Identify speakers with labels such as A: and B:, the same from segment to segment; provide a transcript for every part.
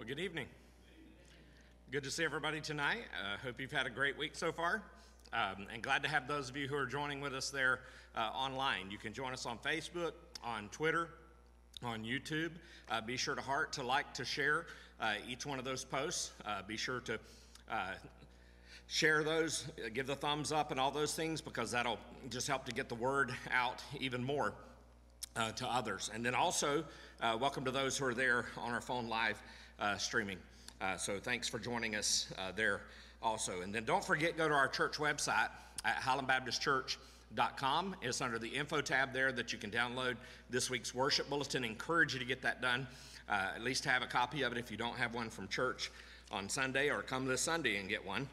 A: Well, good evening. Good to see everybody tonight. Uh, hope you've had a great week so far. Um, and glad to have those of you who are joining with us there uh, online. You can join us on Facebook, on Twitter, on YouTube. Uh, be sure to heart, to like, to share uh, each one of those posts. Uh, be sure to uh, share those, give the thumbs up, and all those things because that'll just help to get the word out even more uh, to others. And then also, uh, welcome to those who are there on our phone live uh, streaming. Uh, so thanks for joining us uh, there also. And then don't forget, go to our church website at highlandbaptistchurch.com. It's under the info tab there that you can download this week's worship bulletin. Encourage you to get that done. Uh, at least have a copy of it if you don't have one from church on Sunday, or come this Sunday and get one.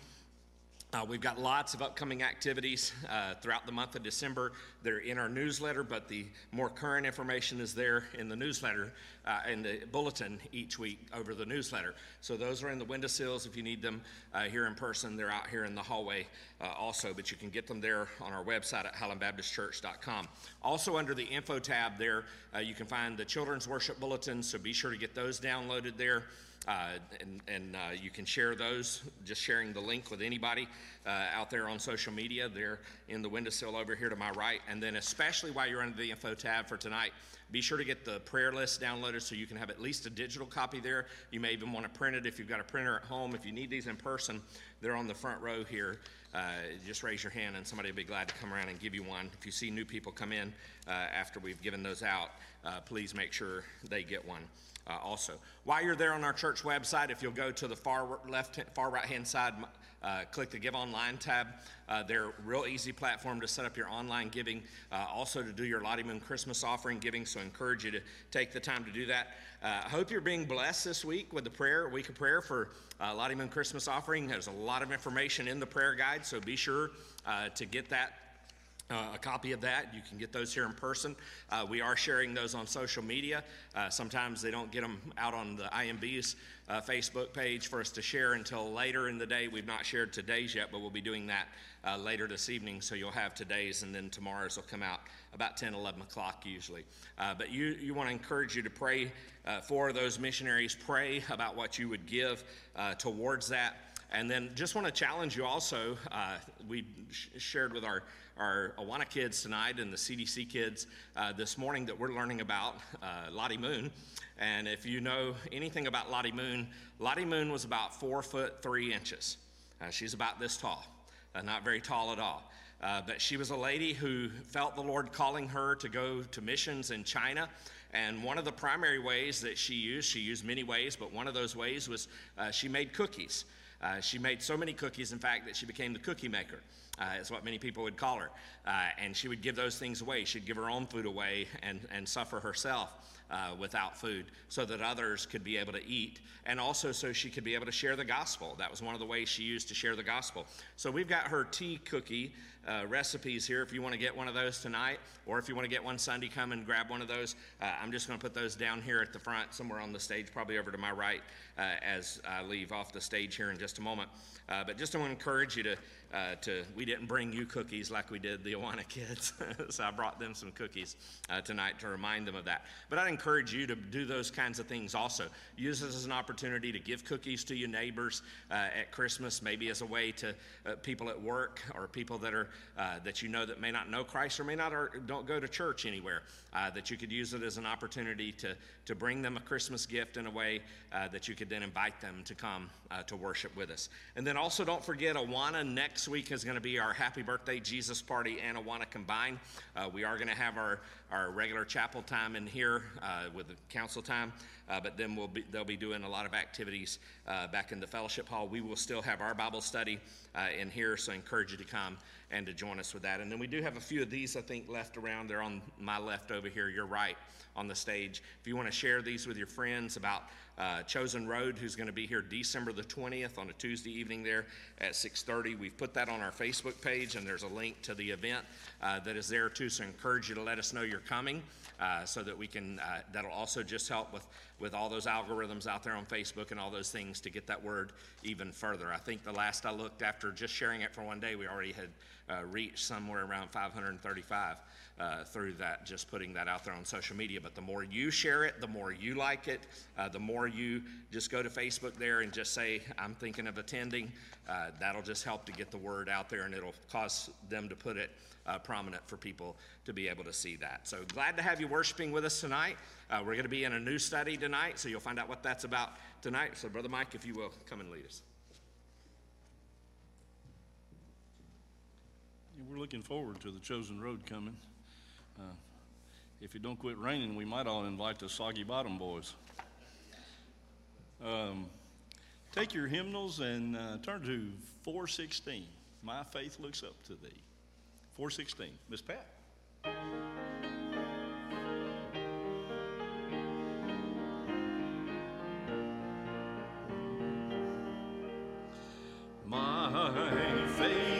A: Uh, we've got lots of upcoming activities uh, throughout the month of December. They're in our newsletter, but the more current information is there in the newsletter, uh, in the bulletin each week over the newsletter. So those are in the windowsills if you need them uh, here in person. They're out here in the hallway uh, also, but you can get them there on our website at highlandbaptistchurch.com. Also, under the info tab there, uh, you can find the children's worship bulletins, so be sure to get those downloaded there. Uh, and and uh, you can share those, just sharing the link with anybody uh, out there on social media. They're in the windowsill over here to my right. And then, especially while you're under the info tab for tonight, be sure to get the prayer list downloaded so you can have at least a digital copy there. You may even want to print it if you've got a printer at home. If you need these in person, they're on the front row here. Uh, just raise your hand and somebody will be glad to come around and give you one. If you see new people come in uh, after we've given those out, please make sure they get one uh, also. While you're there on our church website, if you'll go to the far left, far right hand side, uh, click the Give Online tab. Uh, they're real easy platform to set up your online giving, uh, also to do your Lottie Moon Christmas offering giving. So, I encourage you to take the time to do that. Uh, I hope you're being blessed this week with the prayer, week of prayer for uh, Lottie Moon Christmas offering. There's a lot of information in the prayer guide, so be sure to get that uh, a copy of that. You can get those here in person. Uh, we are sharing those on social media. Uh, sometimes they don't get them out on the IMB's uh, Facebook page for us to share until later in the day. We've not shared today's yet, but we'll be doing that uh, later this evening. So you'll have today's, and then tomorrow's will come out about 10, 11 o'clock usually. Uh, but you, you want to encourage you to pray for those missionaries. Pray about what you would give towards that. And then just want to challenge you also. Uh, we sh- shared with our, our Awana kids tonight and the CDC kids uh, this morning that we're learning about uh, Lottie Moon. And if you know anything about Lottie Moon, Lottie Moon was about four foot three inches. Uh, she's about this tall, uh, not very tall at all. Uh, but she was a lady who felt the Lord calling her to go to missions in China. And one of the primary ways that she used, she used many ways, but one of those ways was she made cookies. Uh, she made so many cookies, in fact, that she became the cookie maker, uh, is what many people would call her. Uh, and she would give those things away. She'd give her own food away and, and suffer herself uh, without food so that others could be able to eat and also so she could be able to share the gospel. That was one of the ways she used to share the gospel. So we've got her tea cookie uh, recipes here if you want to get one of those tonight or if you want to get one Sunday, come and grab one of those. Uh, I'm just going to put those down here at the front, somewhere on the stage, probably over to my right uh, as I leave off the stage here in just a moment. But just to encourage you to, to, we didn't bring you cookies like we did the Awana kids. so I brought them some cookies uh, tonight to remind them of that. But I'd encourage you to do those kinds of things also. Use this as an opportunity to give cookies to your neighbors uh, at Christmas, maybe as a way to uh, people at work or people that are, uh, that you know that may not know Christ or may not or don't go to church anywhere, that you could use it as an opportunity to, to bring them a Christmas gift in a way that you could then invite them to come to worship with us. And then also don't forget Awana next week is going to be our Happy Birthday Jesus Party and Awana combined. Uh, we are going to have our, our regular chapel time in here uh, with the council time, uh, but then we'll be, they'll be doing a lot of activities uh, back in the fellowship hall. We will still have our Bible study uh, in here, so I encourage you to come and to join us with that. And then we do have a few of these, I think, left around. They're on my left over here, your right on the stage. If you want to share these with your friends about uh, Chosen Road, who's going to be here December the 20th on a Tuesday evening there at 6:30. We've put that on our Facebook page, and there's a link to the event uh, that is there too. So I encourage you to let us know you're coming, uh, so that we can. Uh, that'll also just help with with all those algorithms out there on Facebook and all those things to get that word even further. I think the last I looked after after just sharing it for one day, we already had uh, reached somewhere around 535 uh, through that, just putting that out there on social media. But the more you share it, the more you like it, uh, the more you just go to Facebook there and just say, I'm thinking of attending, uh, that'll just help to get the word out there and it'll cause them to put it uh, prominent for people to be able to see that. So glad to have you worshiping with us tonight. Uh, we're going to be in a new study tonight, so you'll find out what that's about tonight. So, Brother Mike, if you will, come and lead us.
B: We're looking forward to the chosen road coming. Uh, if it don't quit raining, we might all invite the Soggy Bottom boys. Um, take your hymnals and uh, turn to 416. My faith looks up to thee. 416. Miss Pat. My faith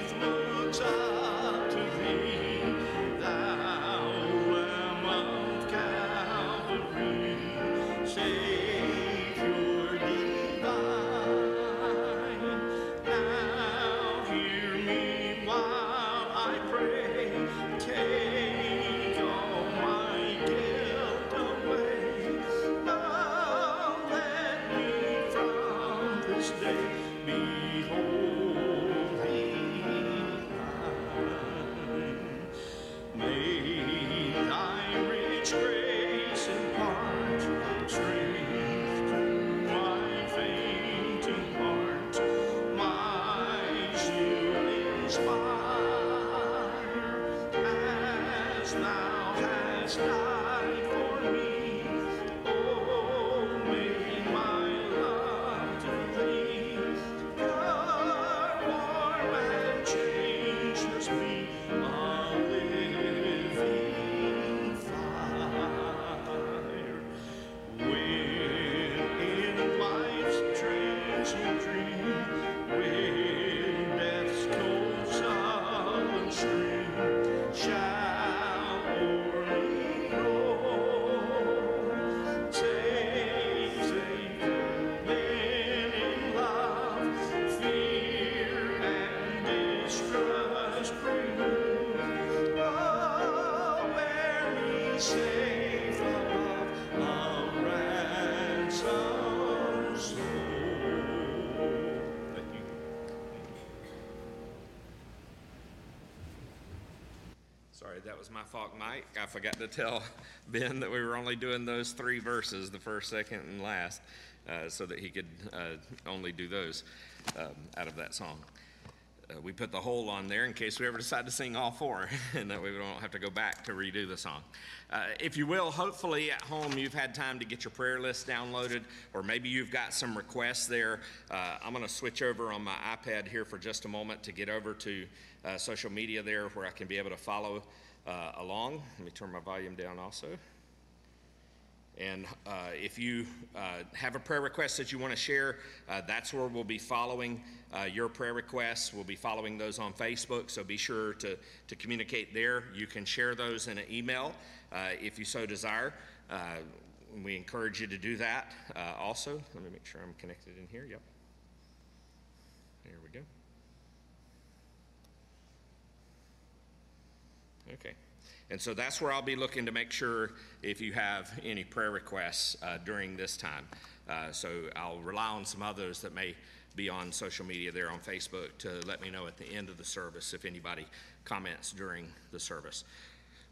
B: day
A: that was my fault, Mike. I forgot to tell Ben that we were only doing those three verses, the first, second, and last, uh, so that he could uh, only do those um, out of that song. Uh, we put the whole on there in case we ever decide to sing all four, and that we don't have to go back to redo the song. Uh, if you will, hopefully at home you've had time to get your prayer list downloaded, or maybe you've got some requests there. Uh, I'm going to switch over on my iPad here for just a moment to get over to uh, social media there where I can be able to follow uh, along. Let me turn my volume down also. And uh, if you uh, have a prayer request that you want to share, uh, that's where we'll be following uh, your prayer requests. We'll be following those on Facebook, so be sure to, to communicate there. You can share those in an email uh, if you so desire. Uh, we encourage you to do that also. Let me make sure I'm connected in here. Yep. There we go. Okay. And so that's where I'll be looking to make sure if you have any prayer requests uh, during this time. Uh, so I'll rely on some others that may be on social media there on Facebook to let me know at the end of the service if anybody comments during the service.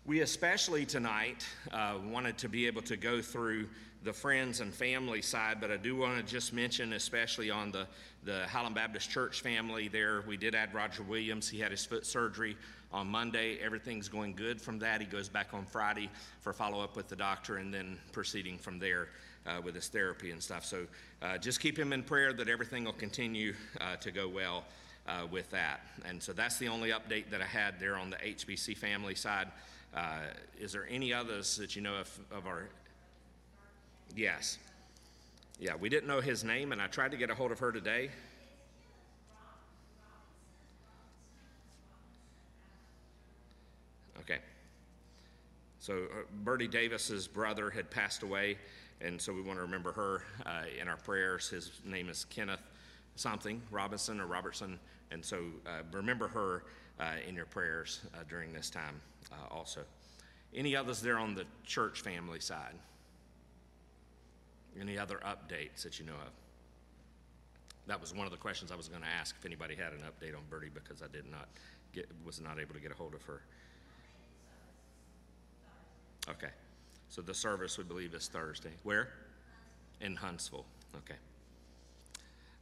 A: We especially tonight uh, wanted to be able to go through the friends and family side, but I do want to just mention, especially on the, the Highland Baptist Church family there, we did add Roger Williams. He had his foot surgery on Monday. Everything's going good from that. He goes back on Friday for follow up with the doctor and then proceeding from there uh, with his therapy and stuff. So uh, just keep him in prayer that everything will continue uh, to go well uh, with that. And so that's the only update that I had there on the HBC family side. Uh, is there any others that you know of, of our? Yes. Yeah, we didn't know his name, and I tried to get a hold of her today. Okay. So uh, Bertie Davis's brother had passed away, and so we want to remember her uh, in our prayers. His name is Kenneth something Robinson or Robertson And so uh, remember her uh, in your prayers uh, during this time also. Any others there on the church family side? Any other updates that you know of? That was one of the questions I was going to ask if anybody had an update on Bertie because I did not get, was not able to get a hold of her. Okay. So the service, we believe, is Thursday. Where? In Huntsville. Okay.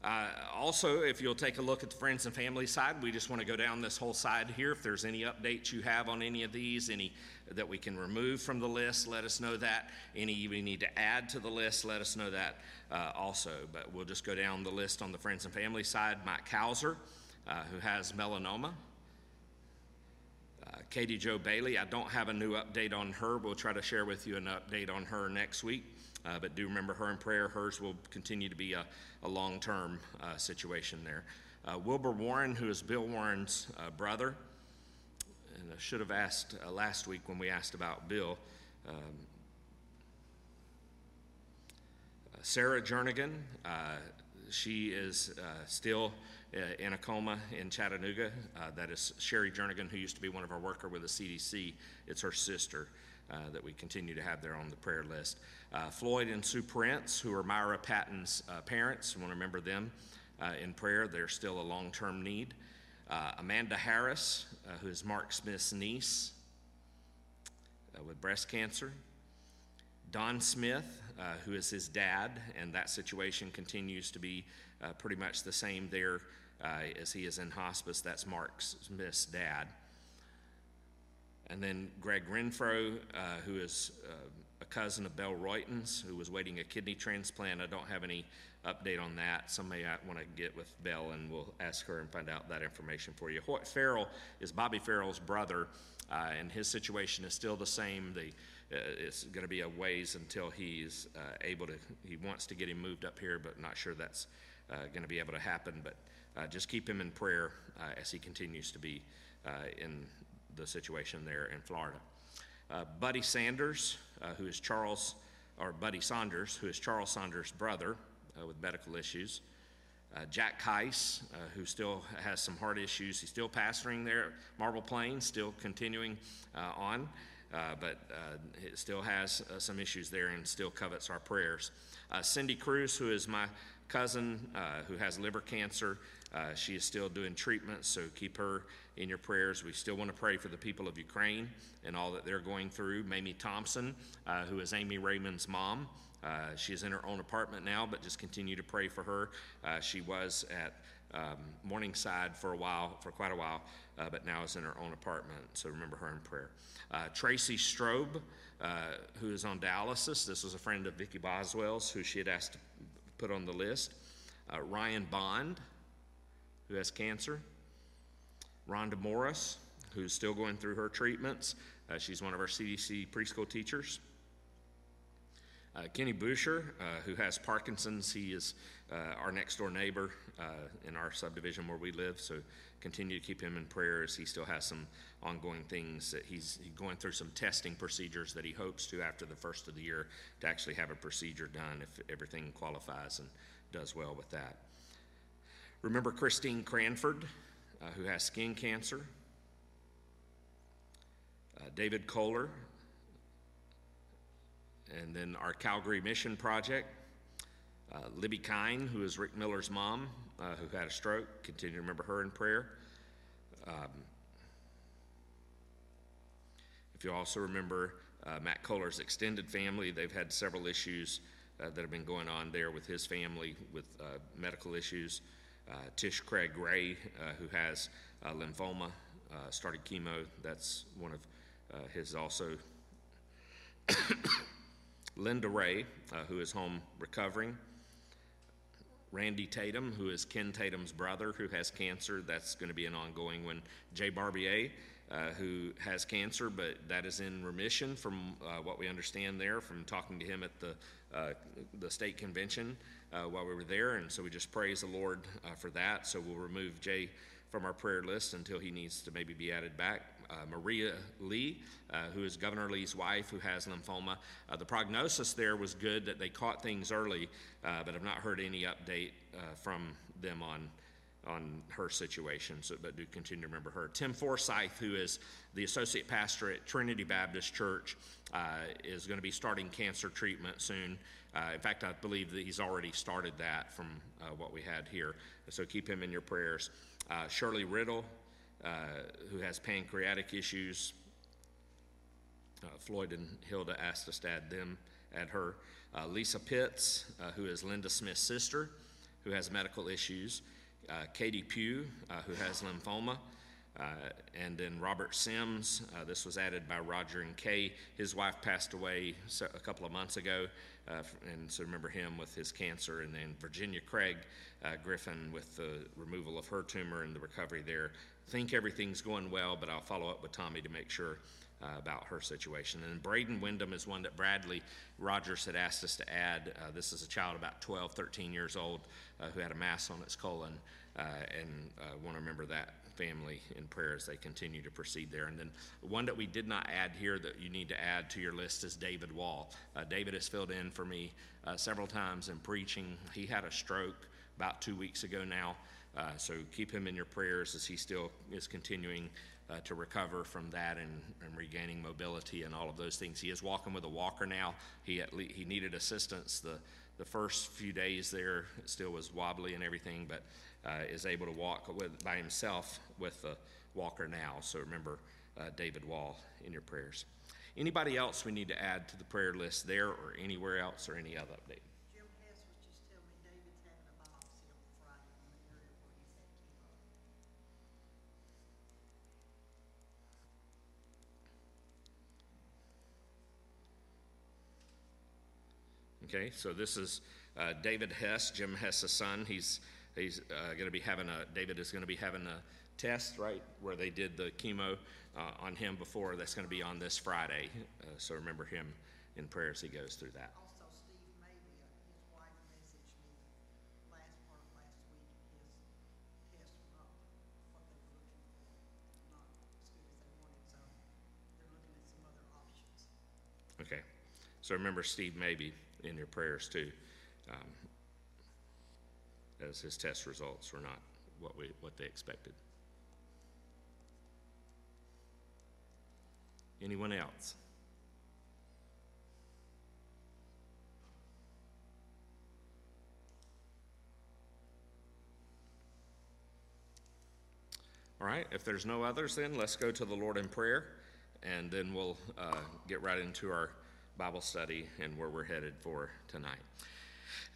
A: Uh, also, if you'll take a look at the friends and family side, we just want to go down this whole side here. If there's any updates you have on any of these, any that we can remove from the list, let us know that. Any we need to add to the list, let us know that uh, also. But we'll just go down the list on the friends and family side. Mike Hauser, uh, who has melanoma. Uh, Katie Joe Bailey, I don't have a new update on her. We'll try to share with you an update on her next week. Uh, but do remember her in prayer. Hers will continue to be a, a long term uh, situation there. Uh, Wilbur Warren, who is Bill Warren's uh, brother, and I should have asked uh, last week when we asked about Bill. Um, uh, Sarah Jernigan, she is still in a coma in Chattanooga. that is Sherry Jernigan, who used to be one of our worker with the CDC. It's her sister. Uh, that we continue to have there on the prayer list. Uh, Floyd and Sue Prince, who are Myra Patton's uh, parents, we want to remember them uh, in prayer. They're still a long term need. Uh, Amanda Harris, who is Mark Smith's niece with breast cancer. Don Smith, who is his dad, and that situation continues to be pretty much the same there as he is in hospice. That's Mark Smith's dad. And then Greg Renfro, uh, who is uh, a cousin of Bell Royton's, who was waiting a kidney transplant. I don't have any update on that. Somebody I want to get with Bell, and we'll ask her and find out that information for you. Hoyt Farrell is Bobby Farrell's brother, uh, and his situation is still the same. The, uh, it's going to be a ways until he's uh, able to. He wants to get him moved up here, but not sure that's uh, going to be able to happen. But uh, just keep him in prayer uh, as he continues to be in the situation there in Florida. Uh, Buddy Sanders, uh, who is Charles, or Buddy Saunders, who is Charles Saunders' brother uh, with medical issues. Uh, Jack Heiss, uh, who still has some heart issues. He's still pastoring there at Marble Plains, still continuing uh, on, but still has some issues there and still covets our prayers. Cindy Cruz, who is my cousin who has liver cancer, uh, she is still doing treatment, so keep her in your prayers. We still want to pray for the people of Ukraine and all that they're going through. Mamie Thompson, uh, who is Amy Raymond's mom, uh, she is in her own apartment now, but just continue to pray for her. Uh, she was at um, Morningside for a while, for quite a while, uh, but now is in her own apartment. So remember her in prayer. Uh, Tracy Strobe, who is on dialysis. This was a friend of Vicki Boswell's, who she had asked to put on the list. Ryan Bond, who has cancer. Rhonda Morris, who's still going through her treatments. Uh, she's one of our CDC preschool teachers. Uh, Kenny Boucher, uh, who has Parkinson's, he is uh, our next door neighbor uh, in our subdivision where we live. So continue to keep him in prayer as he still has some ongoing things that he's going through some testing procedures that he hopes to after the first of the year to actually have a procedure done if everything qualifies and does well with that. Remember Christine Cranford, uh, who has skin cancer. Uh, David Kohler, and then our Calgary Mission Project. Uh, Libby Kine, who is Rick Miller's mom, uh, who had a stroke. Continue to remember her in prayer. Um, if you also remember uh, Matt Kohler's extended family, they've had several issues uh, that have been going on there with his family with medical issues. Uh, Tish Craig Gray, uh, who has uh, lymphoma, started chemo. That's one of his also. Linda Ray, who is home recovering. Randy Tatum, who is Ken Tatum's brother, who has cancer. That's going to be an ongoing one. Jay Barbier, uh, who has cancer, but that is in remission from uh, what we understand there from talking to him at the, uh, the state convention uh, while we were there. And so we just praise the Lord uh, for that. So we'll remove Jay from our prayer list until he needs to maybe be added back. Uh, Maria Lee, who is Governor Lee's wife, who has lymphoma. the prognosis there was good that they caught things early, but I've not heard any update from them on on her situation, so, but do continue to remember her. Tim Forsyth, who is the associate pastor at Trinity Baptist Church, uh, is going to be starting cancer treatment soon. Uh, in fact, I believe that he's already started that from uh, what we had here. So keep him in your prayers. Uh, Shirley Riddle, uh, who has pancreatic issues. Uh, Floyd and Hilda asked us to add them, add her. Lisa Pitts, who is Linda Smith's sister, who has medical issues. Uh, Katie Pugh, uh, who has lymphoma. Uh, and then Robert Sims, uh, this was added by Roger and Kay. His wife passed away a couple of months ago, uh, and so remember him with his cancer. And then Virginia Craig uh, Griffin with the removal of her tumor and the recovery there. Think everything's going well, but I'll follow up with Tommy to make sure uh, about her situation. And Braden Wyndham is one that Bradley Rogers had asked us to add. Uh, this is a child about 12, 13 years old uh, who had a mass on its colon, uh, and uh, want to remember that family in prayer as they continue to proceed there. And then one that we did not add here that you need to add to your list is David Wall. Uh, David has filled in for me several times in preaching. He had a stroke about two weeks ago now. Uh, so keep him in your prayers as he still is continuing uh, to recover from that and, and regaining mobility and all of those things. He is walking with a walker now. He le- he needed assistance the the first few days there. Still was wobbly and everything, but uh, is able to walk with by himself with the walker now. So remember uh, David Wall in your prayers. Anybody else we need to add to the prayer list there or anywhere else or any other update?
C: Jim Hess was just telling me David's having a biopsy on Friday in the area where he's had chemo.
A: Okay, so this is uh, David Hess, Jim Hess's son. He's he's uh, going to be having a David is going to be having a test right where they did the chemo uh, on him before. That's going to be on this Friday. Uh, so remember him in prayer as he goes through that.
C: Also, Steve Maybe, his wife messaged me the last part of last week, his test was not what they were looking for, not as good as they wanted, so they're looking at some other options.
A: Okay, so remember Steve maybe in your prayers too, um, as his test results were not what we what they expected. Anyone else? All right, if there's no others, then let's go to the Lord in prayer, and then we'll uh, get right into our Bible study and where we're headed for tonight.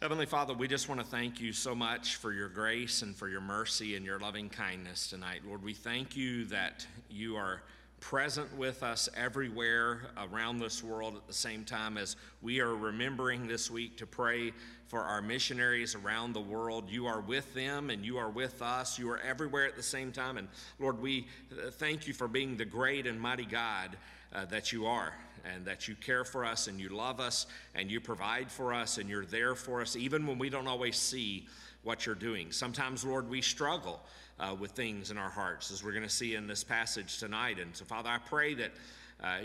A: Heavenly Father, we just want to thank you so much for your grace and for your mercy and your loving kindness tonight. Lord, we thank you that you are present with us everywhere around this world at the same time as we are remembering this week to pray for our missionaries around the world. You are with them and you are with us. You are everywhere at the same time. And Lord, we thank you for being the great and mighty God uh, that you are and that you care for us and you love us and you provide for us and you're there for us even when we don't always see what you're doing. Sometimes, Lord, we struggle uh, with things in our hearts, as we're going to see in this passage tonight. And so, Father, I pray that. Uh,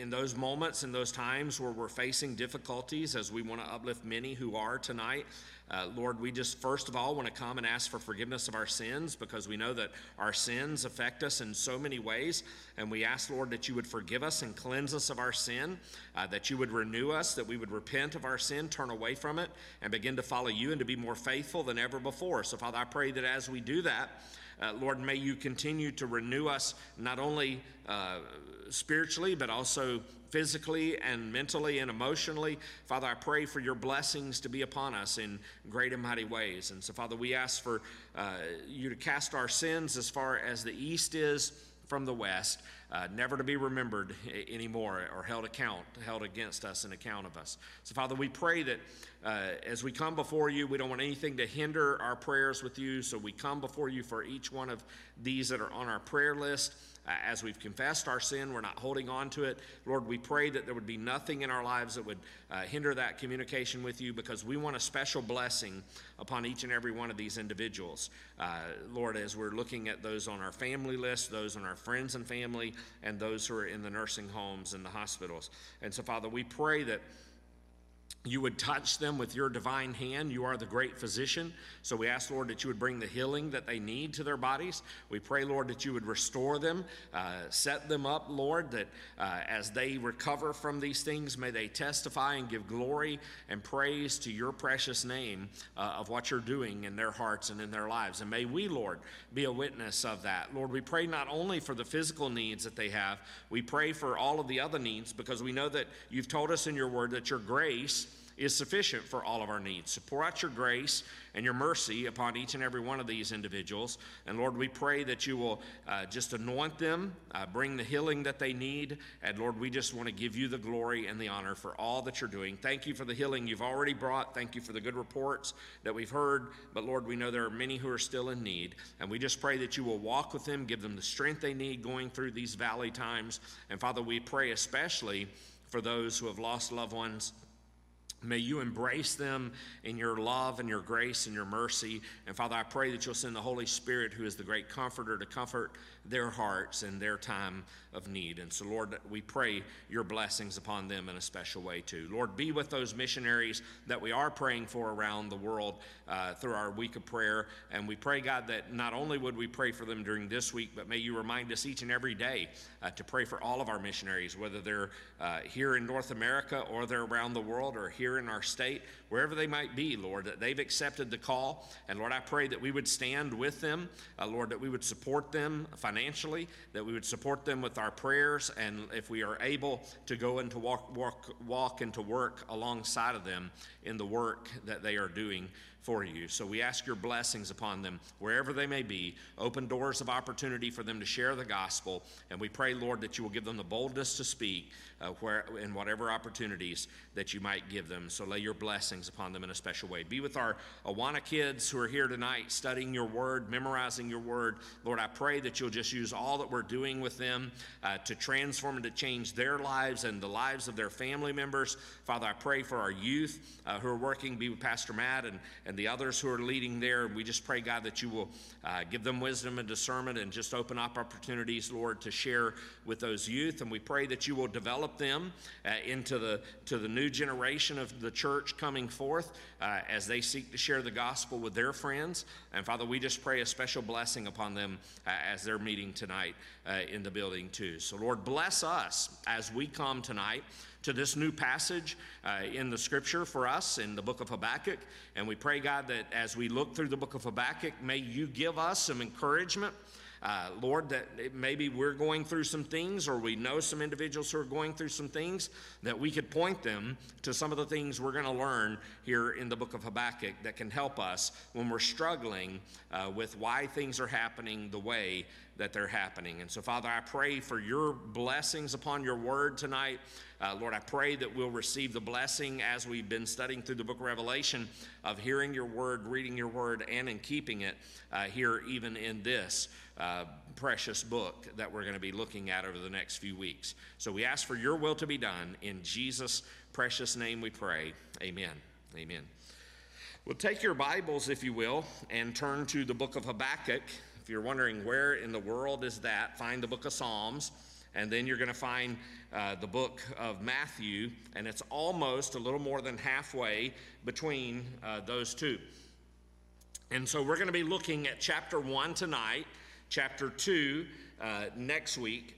A: in those moments, in those times where we're facing difficulties, as we want to uplift many who are tonight, uh, Lord, we just first of all want to come and ask for forgiveness of our sins because we know that our sins affect us in so many ways. And we ask, Lord, that you would forgive us and cleanse us of our sin, uh, that you would renew us, that we would repent of our sin, turn away from it, and begin to follow you and to be more faithful than ever before. So, Father, I pray that as we do that, uh, Lord, may you continue to renew us not only uh, spiritually, but also physically and mentally and emotionally. Father, I pray for your blessings to be upon us in great and mighty ways. And so, Father, we ask for uh, you to cast our sins as far as the east is from the west, uh, never to be remembered anymore or held account, held against us in account of us. So, Father, we pray that uh, as we come before you, we don't want anything to hinder our prayers with you. So, we come before you for each one of these that are on our prayer list. As we've confessed our sin, we're not holding on to it. Lord, we pray that there would be nothing in our lives that would uh, hinder that communication with you because we want a special blessing upon each and every one of these individuals. Uh, Lord, as we're looking at those on our family list, those on our friends and family, and those who are in the nursing homes and the hospitals. And so, Father, we pray that you would touch them with your divine hand. You are the great physician. So we ask, Lord, that you would bring the healing that they need to their bodies. We pray, Lord, that you would restore them, uh, set them up, Lord, that uh, as they recover from these things, may they testify and give glory and praise to your precious name uh, of what you're doing in their hearts and in their lives. And may we, Lord, be a witness of that. Lord, we pray not only for the physical needs that they have, we pray for all of the other needs because we know that you've told us in your word that your grace is sufficient for all of our needs. So pour out your grace and your mercy upon each and every one of these individuals. And Lord, we pray that you will uh, just anoint them, uh, bring the healing that they need. And Lord, we just want to give you the glory and the honor for all that you're doing. Thank you for the healing you've already brought. Thank you for the good reports that we've heard. But Lord, we know there are many who are still in need. And we just pray that you will walk with them, give them the strength they need going through these valley times. And Father, we pray especially for those who have lost loved ones May you embrace them in your love and your grace and your mercy. And Father, I pray that you'll send the Holy Spirit, who is the great comforter, to comfort their hearts in their time of need. And so, Lord, we pray your blessings upon them in a special way, too. Lord, be with those missionaries that we are praying for around the world uh, through our week of prayer. And we pray, God, that not only would we pray for them during this week, but may you remind us each and every day uh, to pray for all of our missionaries, whether they're uh, here in North America or they're around the world or here in our state, wherever they might be, Lord, that they've accepted the call. And Lord, I pray that we would stand with them, uh, Lord, that we would support them financially, that we would support them with our prayers, and if we are able to go into walk, walk, walk into work alongside of them in the work that they are doing for you. So we ask your blessings upon them wherever they may be. Open doors of opportunity for them to share the gospel. And we pray, Lord, that you will give them the boldness to speak uh, where, in whatever opportunities that you might give them. So lay your blessings upon them in a special way. Be with our Awana kids who are here tonight studying your word, memorizing your word. Lord, I pray that you'll just use all that we're doing with them uh, to transform and to change their lives and the lives of their family members. Father, I pray for our youth uh, who are working, be with Pastor Matt and, and the others who are leading there. We just pray, God, that you will uh, give them wisdom and discernment and just open up opportunities, Lord, to share with those youth. And we pray that you will develop them uh, into the, to the new generation of the church coming forth uh, as they seek to share the gospel with their friends. And Father, we just pray a special blessing upon them uh, as they're meeting tonight uh, in the building, too. So, Lord, bless us as we come tonight to this new passage uh, in the scripture for us in the book of Habakkuk. And we pray, God, that as we look through the book of Habakkuk, may you give us some encouragement. Uh, Lord, that maybe we're going through some things, or we know some individuals who are going through some things, that we could point them to some of the things we're going to learn here in the book of Habakkuk that can help us when we're struggling uh, with why things are happening the way that they're happening. And so, Father, I pray for your blessings upon your word tonight. Uh, Lord, I pray that we'll receive the blessing as we've been studying through the book of Revelation of hearing your word, reading your word, and in keeping it uh, here, even in this uh, precious book that we're going to be looking at over the next few weeks. So we ask for your will to be done. In Jesus' precious name we pray. Amen. Amen. Well, take your Bibles, if you will, and turn to the book of Habakkuk. If you're wondering where in the world is that, find the book of Psalms, and then you're going to find uh, the book of Matthew, and it's almost a little more than halfway between uh, those two. And so we're going to be looking at chapter 1 tonight, chapter 2 uh, next week,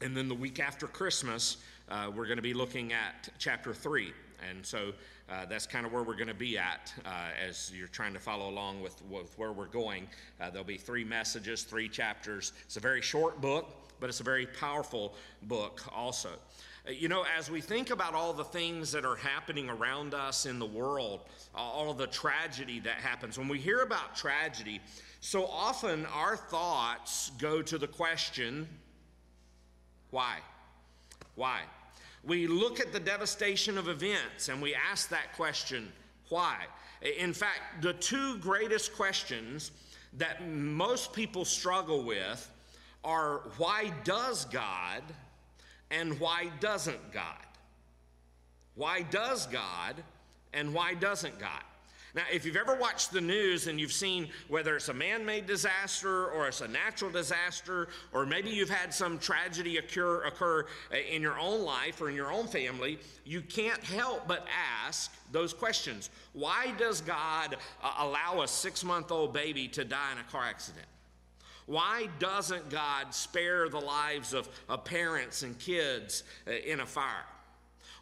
A: and then the week after Christmas, uh, we're going to be looking at chapter 3. And so uh, that's kind of where we're going to be at uh, as you're trying to follow along with, with where we're going. Uh, there'll be three messages, three chapters. It's a very short book, but it's a very powerful book also. Uh, you know, as we think about all the things that are happening around us in the world, all the tragedy that happens, when we hear about tragedy, so often our thoughts go to the question why? Why? We look at the devastation of events and we ask that question, why? In fact, the two greatest questions that most people struggle with are why does God and why doesn't God? Why does God and why doesn't God? Now, if you've ever watched the news and you've seen whether it's a man made disaster or it's a natural disaster, or maybe you've had some tragedy occur, occur uh, in your own life or in your own family, you can't help but ask those questions. Why does God uh, allow a six month old baby to die in a car accident? Why doesn't God spare the lives of, of parents and kids uh, in a fire?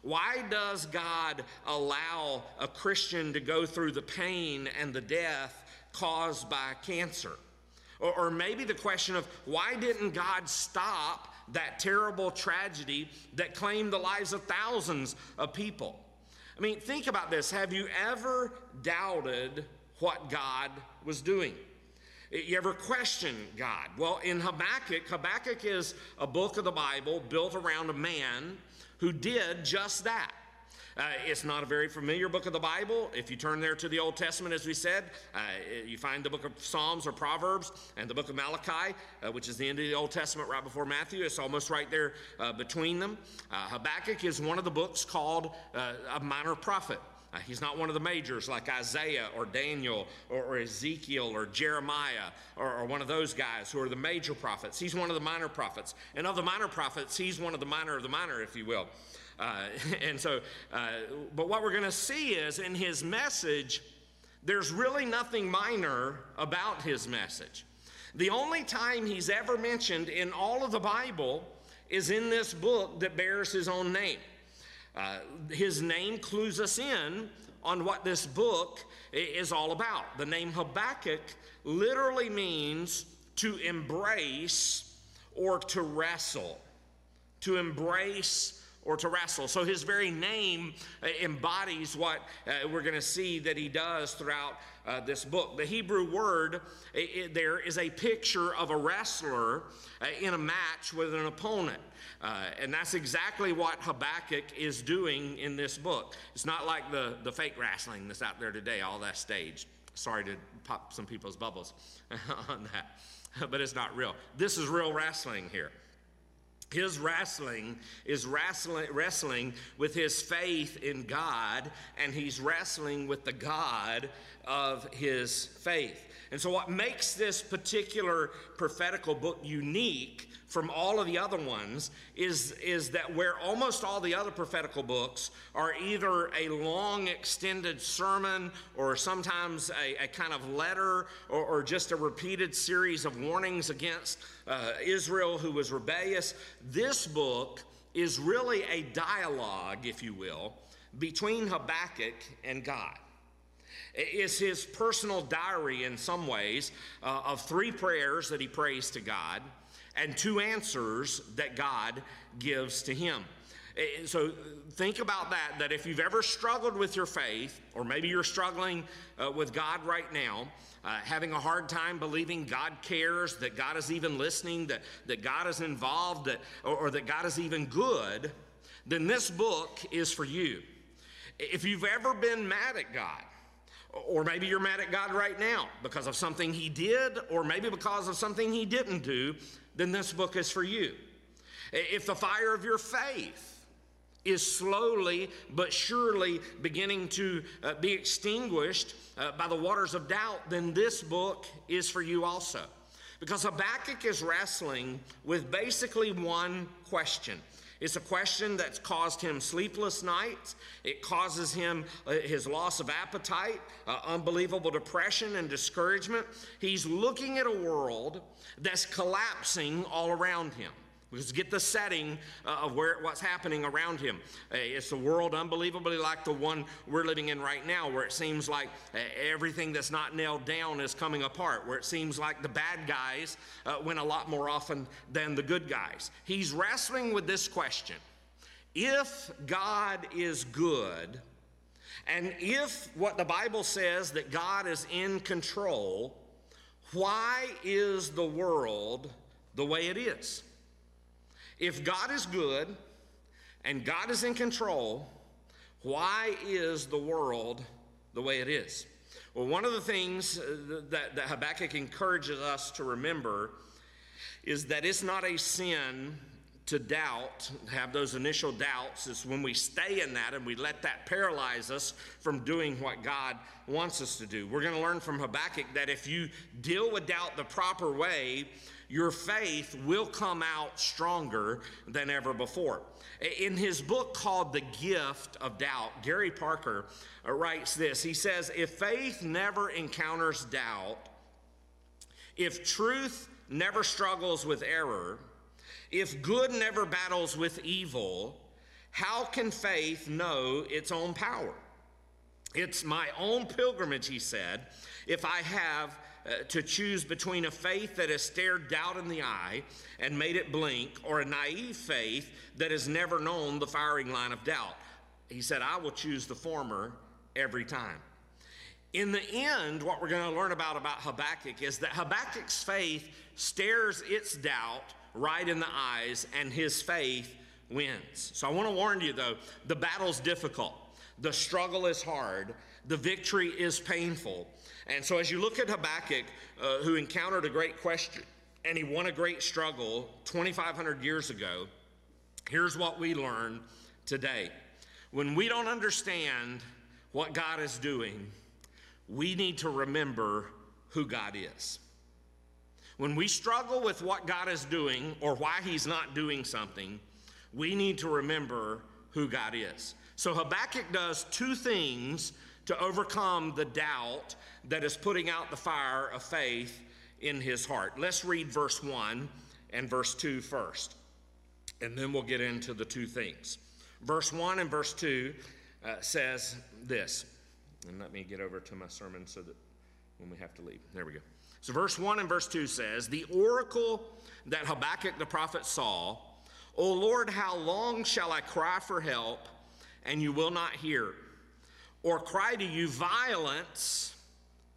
A: Why does God allow a Christian to go through the pain and the death caused by cancer? Or, or, maybe the question of why didn't God stop that terrible tragedy that claimed the lives of thousands of people? I mean, think about this. Have you ever doubted what God was doing? You ever question God? Well, in Habakkuk, Habakkuk is a book of the Bible built around a man who did just that. Uh, it's not a very familiar book of the Bible. If you turn there to the Old Testament, as we said, uh, you find the book of Psalms or Proverbs and the book of Malachi, uh, which is the end of the Old Testament right before Matthew. It's almost right there uh, between them. Uh, Habakkuk is one of the books called uh, a minor prophet. Uh, he's not one of the majors like Isaiah or Daniel or, or Ezekiel or Jeremiah or, or, one of those guys who are the major prophets. He's one of the minor prophets. And of the minor prophets, he's one of the minor of the minor, if you will. Uh, and so, uh, but what we're going to see is in his message, there's really nothing minor about his message. The only time he's ever mentioned in all of the Bible is in this book that bears his own name. Uh, his name clues us in on what this book is all about. The name Habakkuk literally means to embrace or to wrestle. To embrace or to wrestle. So his very name uh, embodies what uh, we're going to see that he does throughout uh, this book. The Hebrew word it, there is a picture of a wrestler uh, in a match with an opponent. Uh, and that's exactly what Habakkuk is doing in this book. It's not like the, the fake wrestling that's out there today, all that staged. Sorry to pop some people's bubbles on that, but it's not real. This is real wrestling here. His wrestling is wrestling, wrestling with his faith in God, and he's wrestling with the God of his faith. And so, what makes this particular prophetical book unique from all of the other ones is, is that where almost all the other prophetical books are either a long extended sermon or sometimes a, a kind of letter or, or, just a repeated series of warnings against uh, Israel who was rebellious, this book is really a dialogue, if you will, between Habakkuk and God is his personal diary in some ways uh, of three prayers that he prays to God and two answers that God gives to him. Eh, so think about that, that if you've ever struggled with your faith, or maybe you're struggling uh, with God right now, uh, having a hard time believing God cares, that God is even listening, that, that God is involved, that, or, or that God is even good, then this book is for you. If you've ever been mad at God, or maybe you're mad at God right now because of something He did, or maybe because of something He didn't do, then this book is for you. If the fire of your faith is slowly but surely beginning to uh, be extinguished uh, by the waters of doubt, then this book is for you also. Because Habakkuk is wrestling with basically one question it's a question that's caused him sleepless nights. It causes him uh, his loss of appetite, uh, unbelievable depression, and discouragement. He's looking at a world that's collapsing all around him. Because get the setting uh, of where what's happening around him. Uh, it's a world unbelievably like the one we're living in right now, where it seems like uh, everything that's not nailed down is coming apart, where it seems like the bad guys win a lot more often than the good guys. He's wrestling with this question If God is good, and if what the Bible says that God is in control, why is the world the way it is? If God is good and God is in control, why is the world the way it is? Well, one of the things uh, that, that Habakkuk encourages us to remember is that it's not a sin to doubt, have those initial doubts, is when we stay in that and we let that paralyze us from doing what God wants us to do. We're going to learn from Habakkuk that if you deal with doubt the proper way, your faith will come out stronger than ever before. In his book called The Gift of Doubt, Gary Parker uh, writes this He says, If faith never encounters doubt, if truth never struggles with error, if good never battles with evil, how can faith know its own power? It's my own pilgrimage, he said, if I have uh, to choose between a faith that has stared doubt in the eye and made it blink, or a naive faith that has never known the firing line of doubt. He said, I will choose the former every time. In the end, what we're going to learn about about Habakkuk is that Habakkuk's faith stares its doubt right in the eyes, and his faith wins. So I want to warn you though, the battle's difficult. The struggle is hard. The victory is painful. And so as you look at Habakkuk, uh, who encountered a great question and he won a great struggle 2,500 years ago, here's what we learn today. When we don't understand what God is doing, we need to remember who God is. When we struggle with what God is doing or why He's not doing something, we need to remember who God is. So Habakkuk does two things to overcome the doubt that is putting out the fire of faith in his heart. Let's read verse 1 and verse 2 first, and then we'll get into the two things. Verse 1 and verse 2 uh, says this, and let me get over to my sermon so that when we have to leave, there we go. So, verse 1 and verse 2 says, The oracle that Habakkuk the prophet saw, O Lord, how long shall I cry for help, and you will not hear? Or cry to you violence,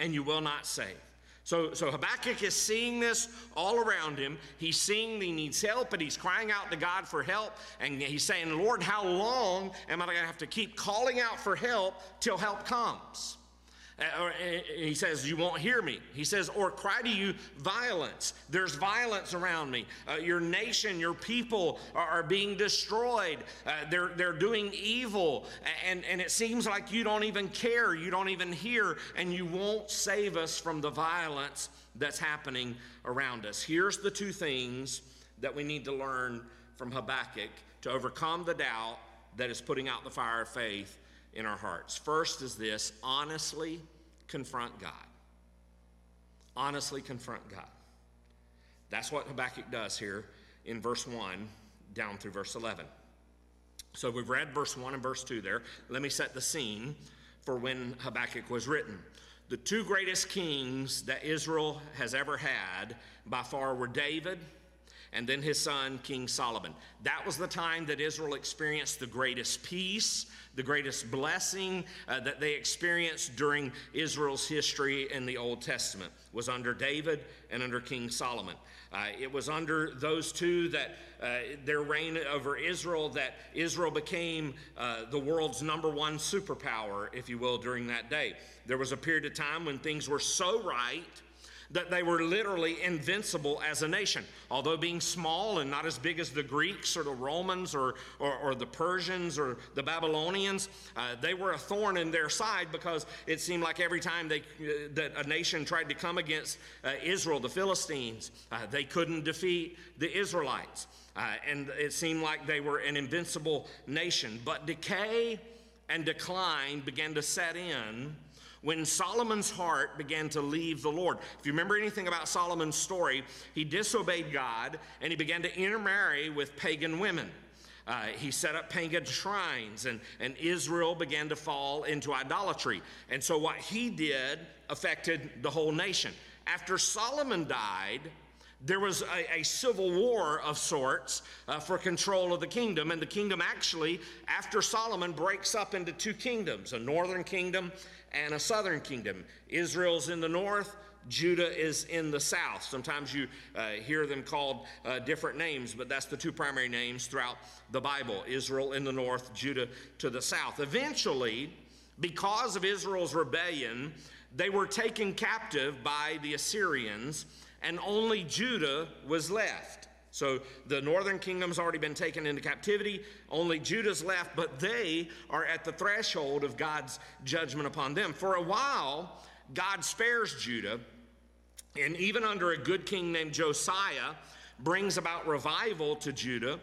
A: and you will not save? So, so Habakkuk is seeing this all around him. He's seeing he needs help, and he's crying out to God for help. And he's saying, Lord, how long am I going to have to keep calling out for help till help comes? Uh, uh, he says, You won't hear me. He says, Or cry to you violence. There's violence around me. Uh, your nation, your people are, are being destroyed. Uh, they're, they're doing evil. And, and it seems like you don't even care. You don't even hear. And you won't save us from the violence that's happening around us. Here's the two things that we need to learn from Habakkuk to overcome the doubt that is putting out the fire of faith in our hearts. First is this honestly confront God. Honestly confront God. That's what Habakkuk does here in verse 1 down through verse 11. So we've read verse 1 and verse 2 there. Let me set the scene for when Habakkuk was written. The two greatest kings that Israel has ever had by far were David and then his son, King Solomon. That was the time that Israel experienced the greatest peace, the greatest blessing uh, that they experienced during Israel's history in the Old Testament was under David and under King Solomon. Uh, it was under those two that uh, their reign over Israel that Israel became uh, the world's number one superpower, if you will, during that day. There was a period of time when things were so right that they were literally invincible as a nation. Although being small and not as big as the Greeks or the Romans or, or, or the Persians or the Babylonians, uh, they were a thorn in their side because it seemed like every time they, uh, that a nation tried to come against uh, Israel, the Philistines, uh, they couldn't defeat the Israelites. Uh, and it seemed like they were an invincible nation. But decay and decline began to set in when Solomon's heart began to leave the Lord. If you remember anything about Solomon's story, he disobeyed God and he began to intermarry with pagan women. Uh, he set up pagan shrines, and, and Israel began to fall into idolatry. And so, what he did affected the whole nation. After Solomon died, there was a, a, civil war of sorts uh, for control of the kingdom. And the kingdom actually, after Solomon, breaks up into two kingdoms a northern kingdom and a southern kingdom. Israel's in the north, Judah is in the south. Sometimes you uh, hear them called uh, different names, but that's the two primary names throughout the Bible Israel in the north, Judah to the south. Eventually, because of Israel's rebellion, they were taken captive by the Assyrians, and only Judah was left. So the northern kingdom's already been taken into captivity. Only Judah's left, but they are at the threshold of God's judgment upon them. For a while, God spares Judah, and even under a good king named Josiah, brings about revival to Judah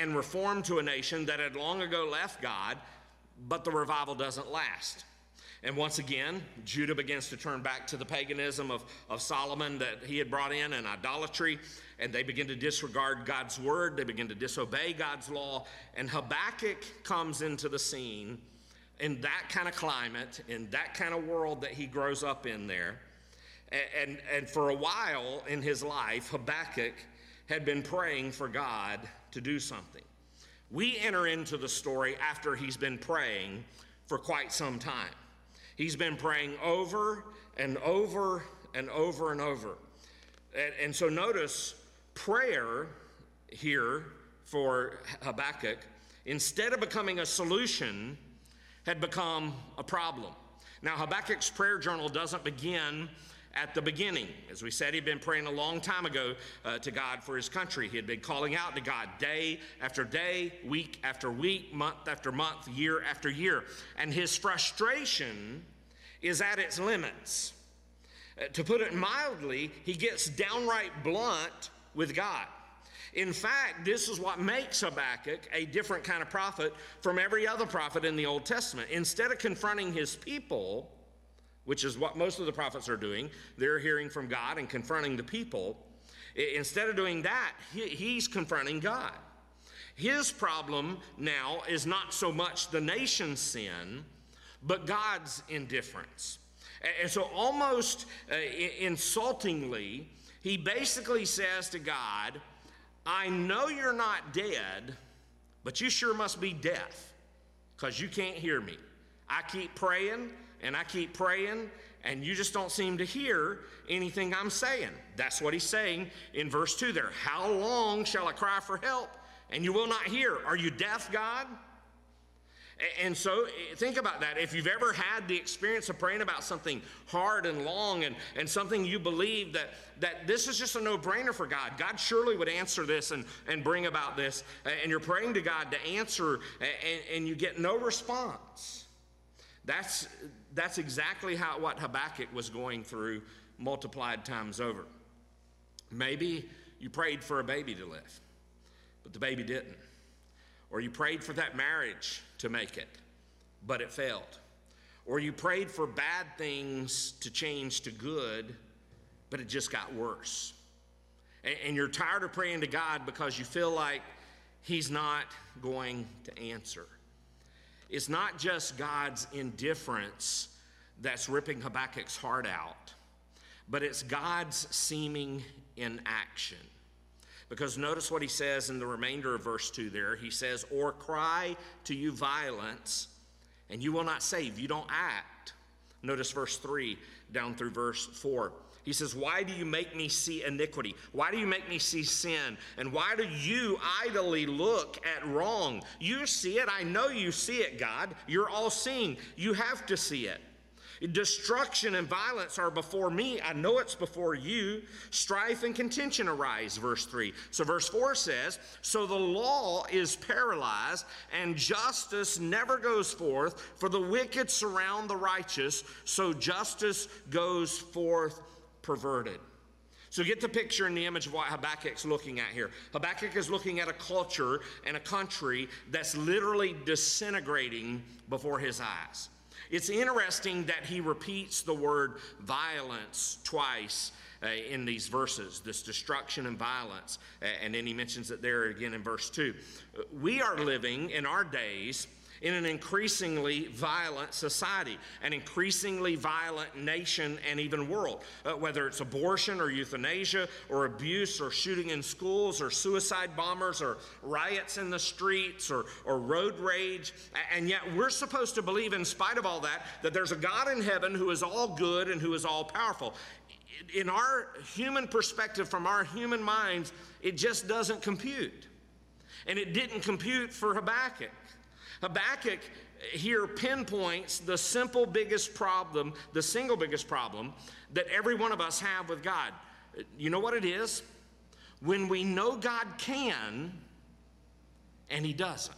A: and reform to a nation that had long ago left God, but the revival doesn't last. And once again, Judah begins to turn back to the paganism of, of Solomon that he had brought in and idolatry, and they begin to disregard God's word. They begin to disobey God's law. And Habakkuk comes into the scene in that kind of climate, in that kind of world that he grows up in there. And, and, and for a while in his life, Habakkuk had been praying for God to do something. We enter into the story after he's been praying for quite some time. He's been praying over and over and over and over. And, and so notice prayer here for Habakkuk, instead of becoming a solution, had become a problem. Now, Habakkuk's prayer journal doesn't begin at the beginning. As we said, he'd been praying a long time ago uh, to God for his country. He had been calling out to God day after day, week after week, month after month, year after year. And his frustration is at its limits. Uh, to put it mildly, he gets downright blunt with God. In fact, this is what makes Habakkuk a different kind of prophet from every other prophet in the Old Testament. Instead of confronting his people, which is what most of the prophets are doing. They're hearing from God and confronting the people. Instead of doing that, he's confronting God. His problem now is not so much the nation's sin, but God's indifference. And so, almost uh, insultingly, he basically says to God, I know you're not dead, but you sure must be deaf because you can't hear me. I keep praying, and I keep praying, and you just don't seem to hear anything I'm saying. That's what he's saying in verse 2 there. How long shall I cry for help, and you will not hear? Are you deaf, God? And so eh, think about that. If you've ever had the experience of praying about something hard and long and, and something you believe that, that this is just a no brainer for God, God surely would answer this and, and bring about this, and you're praying to God to answer and, and you get no response. That's, that's exactly how, what Habakkuk was going through multiplied times over. Maybe you prayed for a baby to live, but the baby didn't. Or you prayed for that marriage to make it, but it failed. Or you prayed for bad things to change to good, but it just got worse. And, you're tired of praying to God because you feel like He's not going to answer. It's not just God's indifference that's ripping Habakkuk's heart out, but it's God's seeming inaction. Because notice what he says in the remainder of verse 2 there. He says, Or cry to you violence, and you will not save. You don't act. Notice verse 3 down through verse 4. He says, Why do you make me see iniquity? Why do you make me see sin? And why do you idly look at wrong? You see it. I know you see it, God. You're all seeing. You have to see it. Destruction and violence are before me. I know it's before you. Strife and contention arise, verse 3. So, verse 4 says, So the law is paralyzed, and justice never goes forth, for the wicked surround the righteous, so justice goes forth perverted. So get the picture and the image of what Habakkuk's looking at here. Habakkuk is looking at a culture and a country that's literally disintegrating before his eyes. It's interesting that he repeats the word violence twice uh, in these verses this destruction and violence. Uh, and then he mentions it there again in verse 2. We are living in our days in an increasingly violent society, an increasingly violent nation and even world. Uh, whether it's abortion or euthanasia or abuse or shooting in schools or suicide bombers or riots in the streets or, or road rage. And yet we're supposed to believe, in spite of all that, that there's a God in heaven who is all good and who is all powerful. In our human perspective, from our human minds, it just doesn't compute. And it didn't compute for Habakkuk. Habakkuk here pinpoints the simple biggest problem, the single biggest problem that every one of us have with God. You know what it is? when we know God can and He doesn't.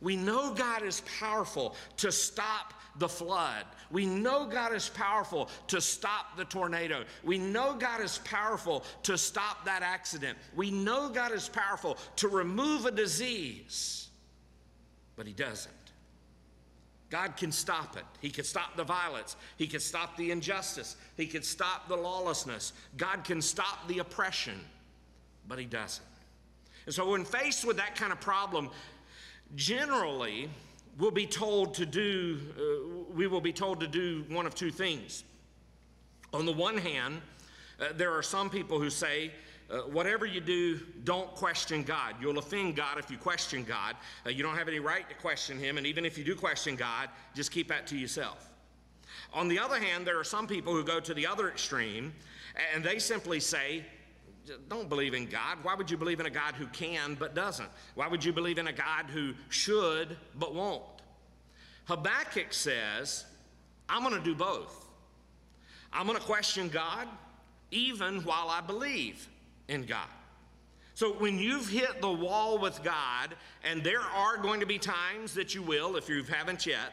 A: We know God is powerful to stop the flood. We know God is powerful to stop the tornado. We know God is powerful to stop that accident. We know God is powerful to remove a disease, but He doesn't. God can stop it. He can stop the violence. He can stop the injustice. He can stop the lawlessness. God can stop the oppression, but He doesn't. And so, when faced with that kind of problem, generally, we'll be told to do, uh, we will be told to do one of two things. On the one hand, uh, there are some people who say, uh, whatever you do, don't question God. You'll offend God if you question God. Uh, you don't have any right to question Him, and even if you do question God, just keep that to yourself. On the other hand, there are some people who go to the other extreme, and they simply say, don't believe in God. Why would you believe in a God who can but doesn't? Why would you believe in a God who should but won't? Habakkuk says, I'm going to do both. I'm going to question God even while I believe in God. So when you've hit the wall with God, and there are going to be times that you will, if you haven't yet,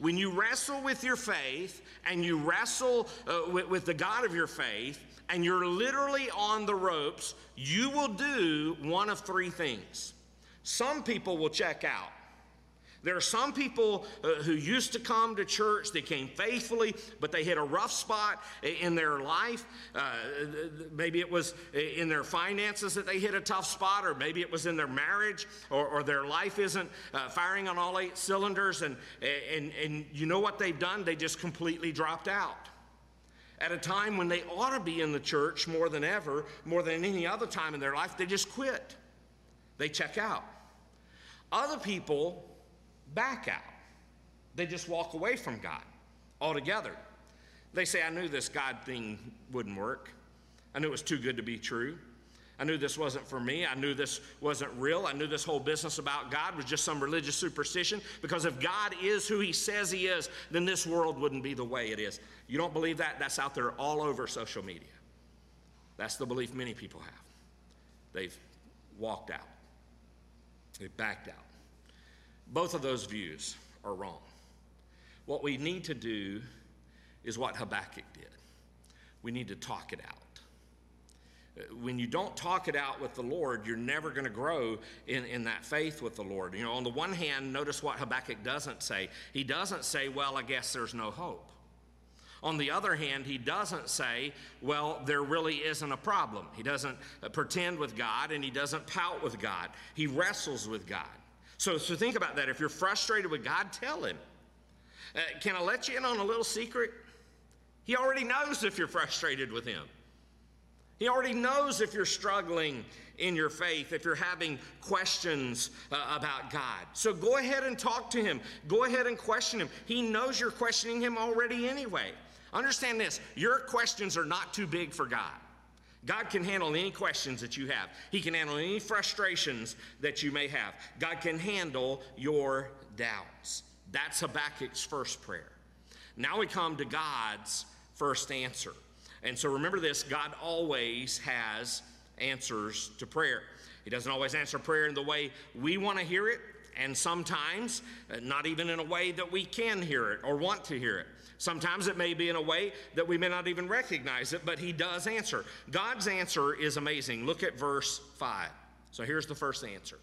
A: when you wrestle with your faith and you wrestle uh, with, with the God of your faith, and you're literally on the ropes, you will do one of three things. Some people will check out. There are some people uh, who used to come to church, they came faithfully, but they hit a rough spot in their life. Uh, maybe it was in their finances that they hit a tough spot, or maybe it was in their marriage, or, or their life isn't uh, firing on all eight cylinders. And, and, and you know what they've done? They just completely dropped out at a time when they ought to be in the church more than ever, more than any other time in their life, they just quit. They check out. Other people back out. They just walk away from God altogether. They say, I knew this God thing wouldn't work. I knew it was too good to be true. I knew this wasn't for me. I knew this wasn't real. I knew this whole business about God was just some religious superstition because if God is who he says he is, then this world wouldn't be the way it is. You don't believe that? That's out there all over social media. That's the belief many people have. They've walked out, they've backed out. Both of those views are wrong. What we need to do is what Habakkuk did we need to talk it out when you don't talk it out with the Lord, you're never going to grow in, in that faith with the Lord. You know, on the one hand, notice what Habakkuk doesn't say. He doesn't say, Well, I guess there's no hope. On the other hand, he doesn't say, Well, there really isn't a problem. He doesn't uh, pretend with God and he doesn't pout with God. He wrestles with God. So, so think about that. If you're frustrated with God, tell him. Uh, can I let you in on a little secret? He already knows if you're frustrated with him. He already knows if you're struggling in your faith, if you're having questions uh, about God. So go ahead and talk to him. Go ahead and question him. He knows you're questioning him already anyway. Understand this your questions are not too big for God. God can handle any questions that you have, He can handle any frustrations that you may have. God can handle your doubts. That's Habakkuk's first prayer. Now we come to God's first answer. And so remember this God always has answers to prayer. He doesn't always answer prayer in the way we want to hear it, and sometimes uh, not even in a way that we can hear it or want to hear it. Sometimes it may be in a way that we may not even recognize it, but He does answer. God's answer is amazing. Look at verse 5. So here's the first answer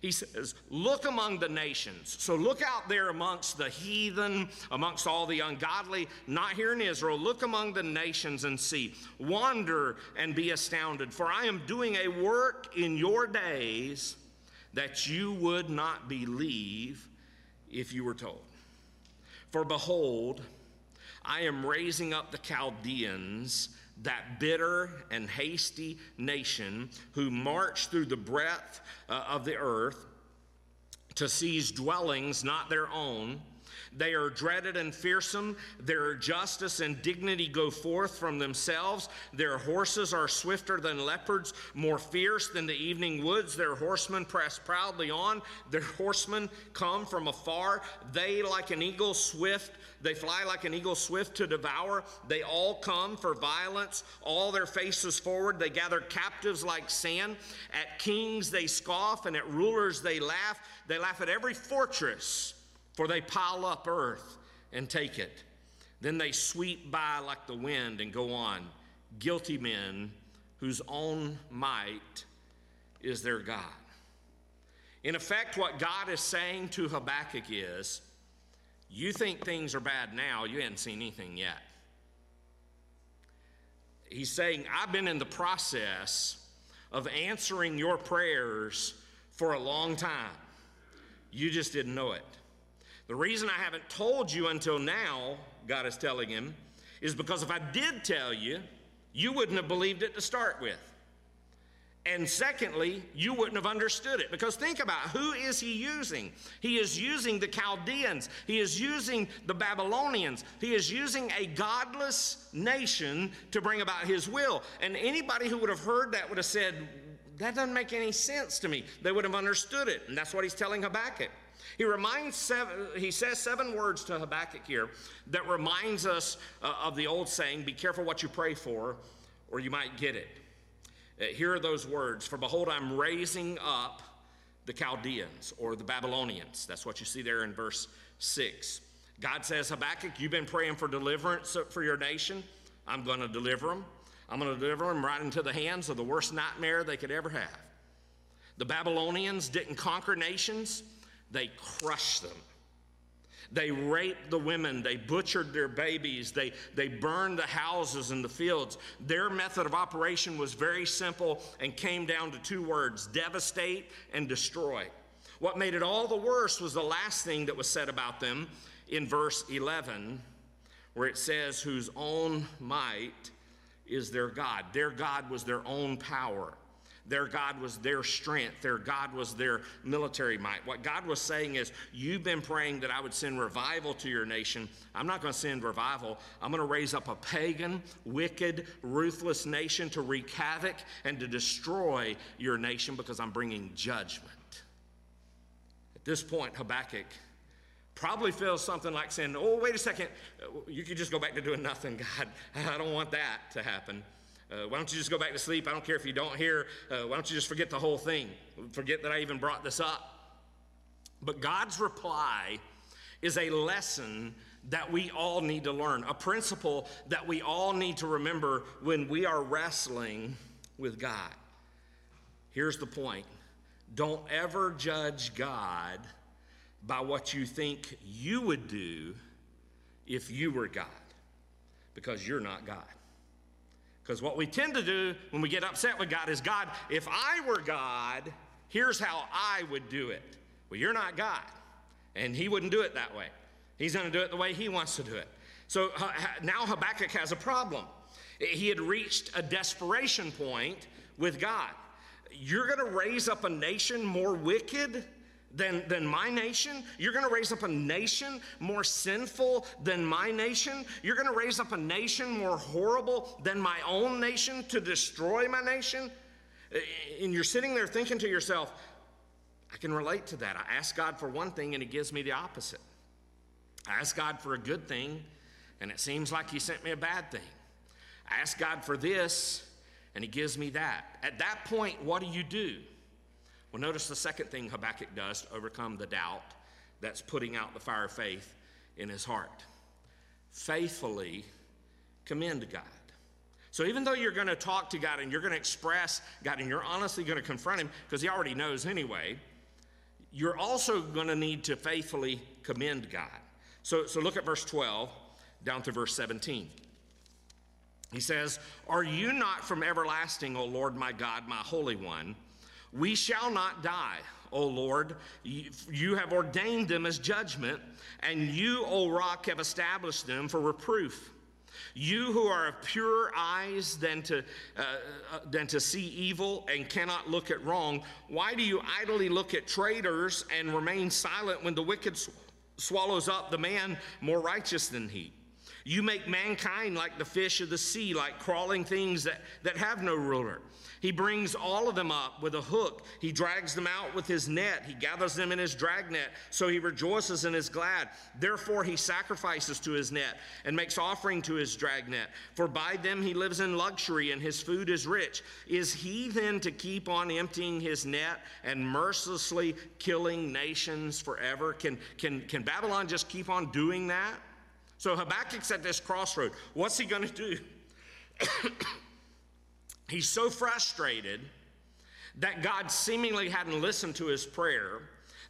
A: he says, Look among the nations. So look out there amongst the heathen, amongst all the ungodly, not here in Israel. Look among the nations and see. Wander and be astounded, for I am doing a work in your days that you would not believe if you were told. For behold, I am raising up the Chaldeans that bitter and hasty nation who march through the breadth uh, of the earth to seize dwellings not their own. They are dreaded and fearsome. Their justice and dignity go forth from themselves. Their horses are swifter than leopards, more fierce than the evening woods. Their horsemen press proudly on. Their horsemen come from afar. They, like an eagle, swift. They fly like an eagle swift to devour. They all come for violence, all their faces forward. They gather captives like sand. At kings they scoff, and at rulers they laugh. They laugh at every fortress for they pile up earth and take it. Then they sweep by like the wind and go on. Guilty men whose own might is their God. In effect, what God is saying to Habakkuk is you think things are bad now, you haven't seen anything yet. He's saying, I've been in the process of answering your prayers for a long time. You just didn't know it. The reason I haven't told you until now, God is telling him, is because if I did tell you, you wouldn't have believed it to start with. And secondly, you wouldn't have understood it. Because think about who is he using? He is using the Chaldeans. He is using the Babylonians. He is using a godless nation to bring about his will. And anybody who would have heard that would have said, that doesn't make any sense to me. They would have understood it. And that's what he's telling Habakkuk. He reminds seven, he says seven words to Habakkuk here that reminds us uh, of the old saying, be careful what you pray for, or you might get it. Uh, here are those words For behold, I'm raising up the Chaldeans or the Babylonians. That's what you see there in verse 6. God says, Habakkuk, you've been praying for deliverance for your nation. I'm going to deliver them. I'm going to deliver them right into the hands of the worst nightmare they could ever have. The Babylonians didn't conquer nations, they crushed them. They raped the women. They butchered their babies. They, they burned the houses and the fields. Their method of operation was very simple and came down to two words devastate and destroy. What made it all the worse was the last thing that was said about them in verse 11, where it says, Whose own might is their God. Their God was their own power. Their God was their strength. Their God was their military might. What God was saying is, You've been praying that I would send revival to your nation. I'm not going to send revival. I'm going to raise up a pagan, wicked, ruthless nation to wreak havoc and to destroy your nation because I'm bringing judgment. At this point, Habakkuk probably feels something like saying, Oh, wait a second. You could just go back to doing nothing, God. I don't want that to happen. Uh, why don't you just go back to sleep? I don't care if you don't hear. Uh, why don't you just forget the whole thing? Forget that I even brought this up. But God's reply is a lesson that we all need to learn, a principle that we all need to remember when we are wrestling with God. Here's the point don't ever judge God by what you think you would do if you were God, because you're not God. Because what we tend to do when we get upset with God is God, if I were God, here's how I would do it. Well, you're not God, and He wouldn't do it that way. He's going to do it the way He wants to do it. So uh, uh, now Habakkuk has a problem. He had reached a desperation point with God. You're going to raise up a nation more wicked than, than my nation? You're going to raise up a nation more sinful than my nation? You're going to raise up a nation more horrible than my own nation to destroy my nation? And you're sitting there thinking to yourself, I can relate to that. I ask God for one thing and He gives me the opposite. I ask God for a good thing and it seems like He sent me a bad thing. I ask God for this and He gives me that. At that point, what do you do? Well, notice the second thing Habakkuk does to overcome the doubt that's putting out the fire of faith in his heart faithfully commend God. So even though you're going to talk to God and you're going to express God and you're honestly going to confront him because he already knows anyway, you're also going to need to faithfully commend God. So, so look at verse 12 down to verse 17. He says, Are you not from everlasting, O Lord my God, my Holy One? We shall not die, O Lord. You have ordained them as judgment, and you, O rock, have established them for reproof. You who are of purer eyes than to, uh, uh, than to see evil and cannot look at wrong, why do you idly look at traitors and remain silent when the wicked swallows up the man more righteous than he. You make mankind like the fish of the sea, like crawling things that, that have no ruler. He brings all of them up with a hook. He drags them out with his net. He gathers them in his dragnet, so he rejoices and is glad. Therefore, he sacrifices to his net and makes offering to his dragnet. For by them he lives in luxury, and his food is rich. Is he then to keep on emptying his net and mercilessly killing nations forever? Can, can, can Babylon just keep on doing that? So Habakkuk's at this crossroad. What's he going to do? He's so frustrated that God seemingly hadn't listened to his prayer,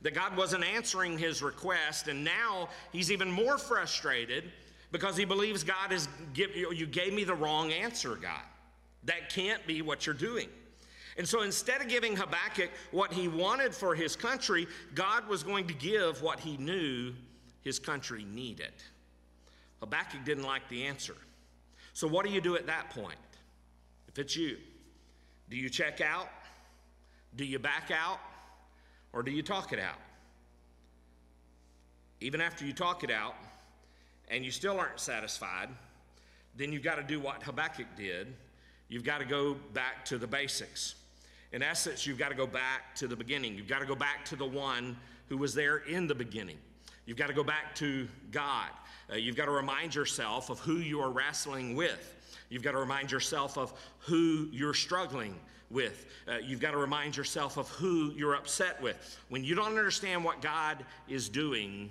A: that God wasn't answering his request, and now he's even more frustrated because he believes God is you gave me the wrong answer, God. That can't be what you're doing. And so instead of giving Habakkuk what he wanted for his country, God was going to give what he knew his country needed. Habakkuk didn't like the answer. So, what do you do at that point? If it's you, do you check out? Do you back out? Or do you talk it out? Even after you talk it out and you still aren't satisfied, then you've got to do what Habakkuk did. You've got to go back to the basics. In essence, you've got to go back to the beginning. You've got to go back to the one who was there in the beginning. You've got to go back to God. Uh, you've got to remind yourself of who you are wrestling with. You've got to remind yourself of who you're struggling with. Uh, you've got to remind yourself of who you're upset with. When you don't understand what God is doing,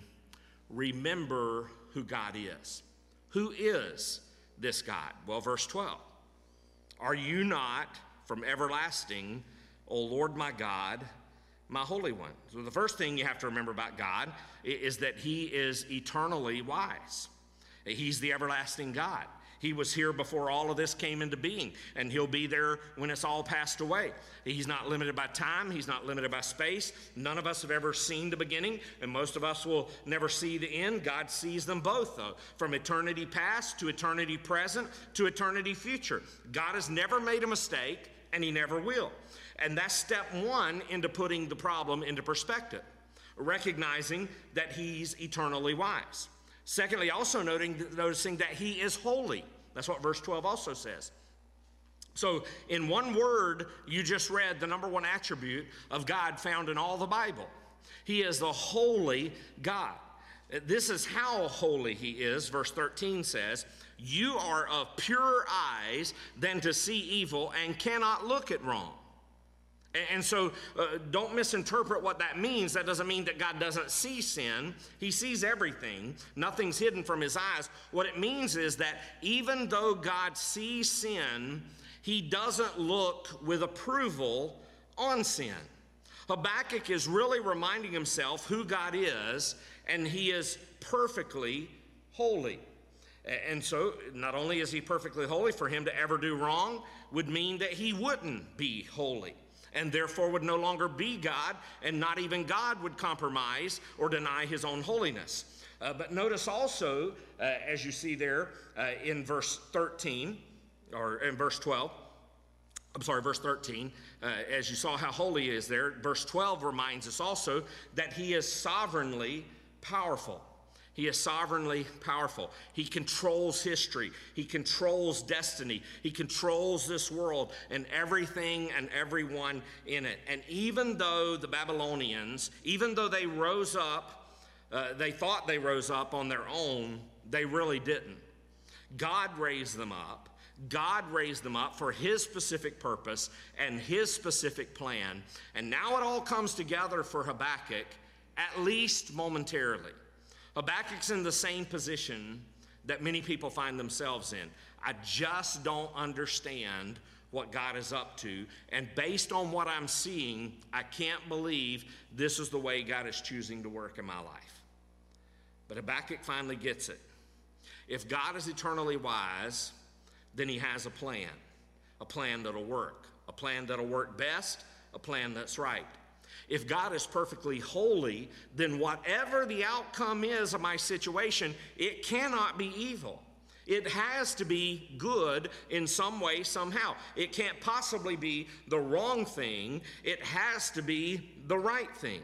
A: remember who God is. Who is this God? Well, verse 12. Are you not from everlasting, O Lord my God, my Holy One. So, the first thing you have to remember about God is that He is eternally wise. He's the everlasting God. He was here before all of this came into being, and He'll be there when it's all passed away. He's not limited by time, He's not limited by space. None of us have ever seen the beginning, and most of us will never see the end. God sees them both, though, from eternity past to eternity present to eternity future. God has never made a mistake, and He never will. And that's step one into putting the problem into perspective, recognizing that he's eternally wise. Secondly, also noting, noticing that he is holy. That's what verse 12 also says. So, in one word, you just read the number one attribute of God found in all the Bible. He is the holy God. This is how holy he is. Verse 13 says, You are of purer eyes than to see evil and cannot look at wrong. And so uh, don't misinterpret what that means. That doesn't mean that God doesn't see sin. He sees everything, nothing's hidden from his eyes. What it means is that even though God sees sin, he doesn't look with approval on sin. Habakkuk is really reminding himself who God is, and he is perfectly holy. And so, not only is he perfectly holy, for him to ever do wrong would mean that he wouldn't be holy and therefore would no longer be God, and not even God would compromise or deny his own holiness. Uh, but notice also, uh, as you see there uh, in verse 13, or in verse 12, I'm sorry, verse 13, uh, as you saw how holy he is there, verse 12 reminds us also that he is sovereignly powerful. He is sovereignly powerful. He controls history. He controls destiny. He controls this world and everything and everyone in it. And even though the Babylonians, even though they rose up, uh, they thought they rose up on their own, they really didn't. God raised them up. God raised them up for His specific purpose and His specific plan. And now it all comes together for Habakkuk, at least momentarily. Habakkuk's in the same position that many people find themselves in. I just don't understand what God is up to. And based on what I'm seeing, I can't believe this is the way God is choosing to work in my life. But Habakkuk finally gets it. If God is eternally wise, then he has a plan, a plan that'll work, a plan that'll work best, a plan that's right. If God is perfectly holy, then whatever the outcome is of my situation, it cannot be evil. It has to be good in some way, somehow. It can't possibly be the wrong thing. It has to be the right thing.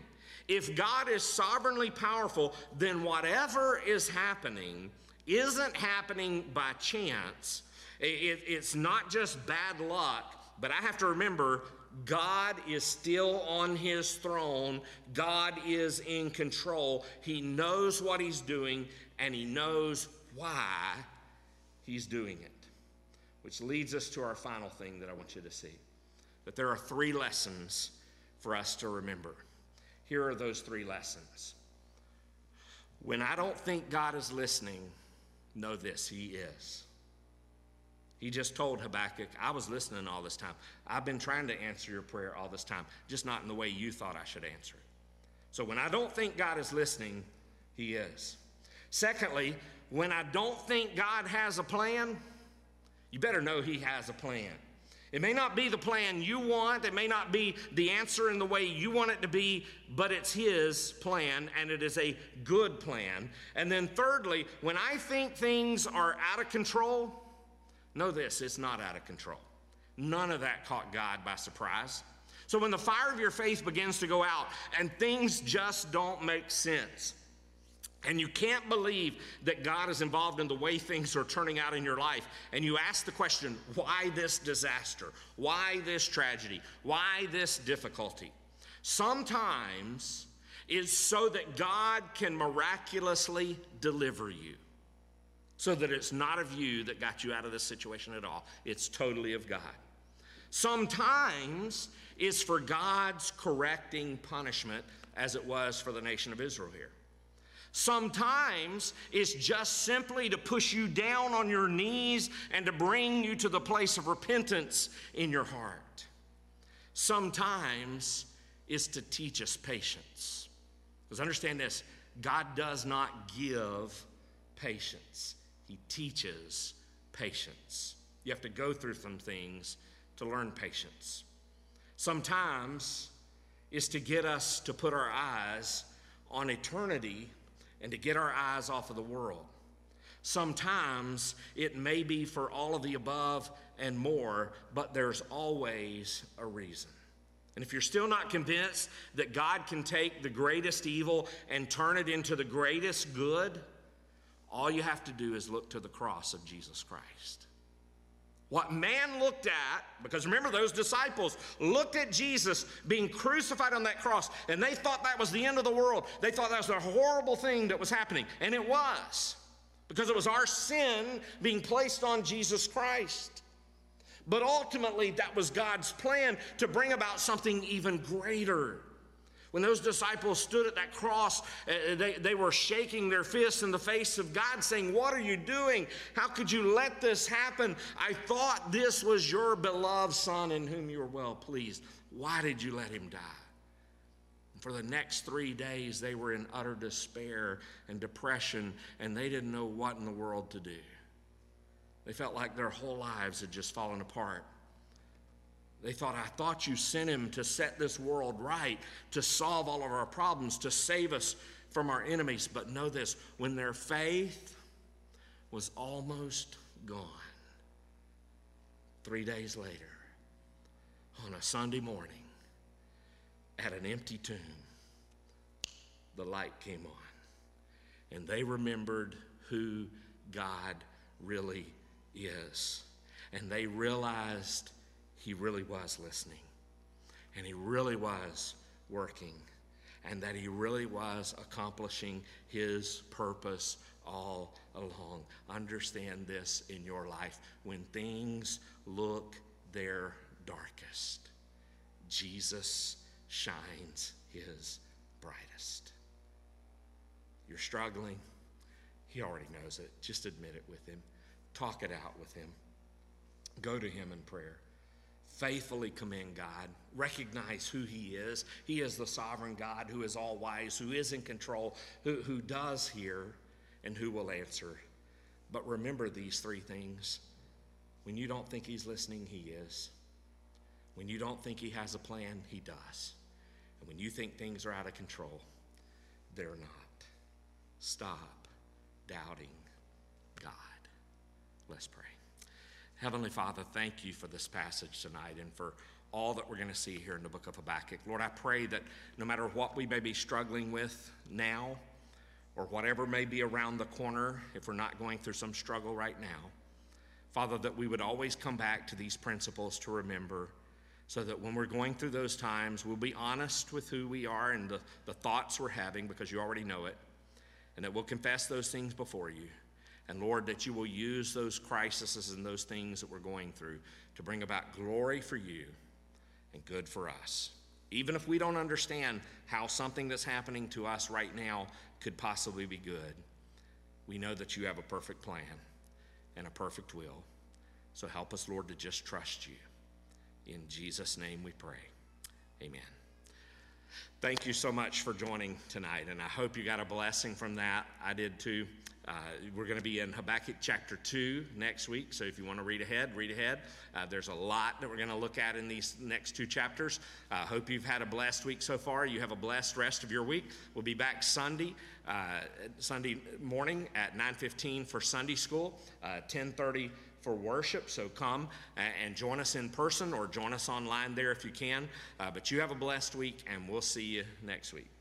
A: If God is sovereignly powerful, then whatever is happening isn't happening by chance. It- it's not just bad luck, but I have to remember God is still on his throne. God is in control. He knows what he's doing and he knows why he's doing it. Which leads us to our final thing that I want you to see that there are three lessons for us to remember. Here are those three lessons. When I don't think God is listening, know this He is. He just told Habakkuk, I was listening all this time. I've been trying to answer your prayer all this time, just not in the way you thought I should answer it. So when I don't think God is listening, He is. Secondly, when I don't think God has a plan, you better know He has a plan. It may not be the plan you want, it may not be the answer in the way you want it to be, but it's His plan and it is a good plan. And then, thirdly, when I think things are out of control, know this it's not out of control. None of that caught God by surprise. So when the fire of your faith begins to go out and things just don't make sense, and you can't believe that God is involved in the way things are turning out in your life, and you ask the question, why this disaster? Why this tragedy? Why this difficulty? Sometimes it's so that God can miraculously deliver you. So that it's not of you that got you out of this situation at all, it's totally of God. Sometimes it's for God's correcting punishment, as it was for the nation of Israel here. Sometimes it's just simply to push you down on your knees and to bring you to the place of repentance in your heart. Sometimes it's to teach us patience. Because understand this God does not give patience, He teaches patience. You have to go through some things to learn patience. Sometimes it's to get us to put our eyes on eternity and to get our eyes off of the world. Sometimes it may be for all of the above and more, but there's always a reason. And if you're still not convinced that God can take the greatest evil and turn it into the greatest good, all you have to do is look to the cross of Jesus Christ. What man looked at, because remember, those disciples looked at Jesus being crucified on that cross, and they thought that was the end of the world. They thought that was a horrible thing that was happening, and it was, because it was our sin being placed on Jesus Christ. But ultimately, that was God's plan to bring about something even greater. When those disciples stood at that cross, uh, they, they were shaking their fists in the face of God, saying, What are you doing? How could you let this happen? I thought this was your beloved Son in whom you were well pleased. Why did you let him die? For the next three days, they were in utter despair and depression, and they didn't know what in the world to do. They felt like their whole lives had just fallen apart. They thought, I thought you sent him to set this world right, to solve all of our problems, to save us from our enemies. But know this when their faith was almost gone, three days later, on a Sunday morning, at an empty tomb, the light came on. And they remembered who God really is. And they realized he really was listening. And he really was working. And that he really was accomplishing his purpose all along. Understand this in your life. When things look their darkest, Jesus shines his brightest. You're struggling, he already knows it. Just admit it with him, talk it out with him, go to him in prayer faithfully commend God, recognize who He is. He is the sovereign God who is all wise, who is in control, who, who does hear, and who will answer. But remember these three things. When you don't think He's listening, He is. When you don't think He has a plan, He does. And when you think things are out of control, they're not. Stop doubting God. Let's pray. Heavenly Father, thank you for this passage tonight and for all that we're going to see here in the book of Habakkuk. Lord, I pray that no matter what we may be struggling with now, or whatever may be around the corner, if we're not going through some struggle right now, Father, that we would always come back to these principles to remember so that when we're going through those times, we'll be honest with who we are and the, the thoughts we're having because you already know it, and that we'll confess those things before you. And Lord, that you will use those crises and those things that we're going through to bring about glory for you and good for us. Even if we don't understand how something that's happening to us right now could possibly be good, we know that you have a perfect plan and a perfect will. So help us, Lord, to just trust you. In Jesus' name we pray. Amen. Thank you so much for joining tonight, and I hope you got a blessing from that. I did too. Uh, we're going to be in Habakkuk chapter 2 next week, so if you want to read ahead, read ahead. Uh, there's a lot that we're going to look at in these next two chapters. I uh, hope you've had a blessed week so far. You have a blessed rest of your week. We'll be back Sunday, uh, Sunday morning at 9:15 for Sunday school, 10:30 uh, for worship. So come and join us in person or join us online there if you can. Uh, but you have a blessed week, and we'll see you next week.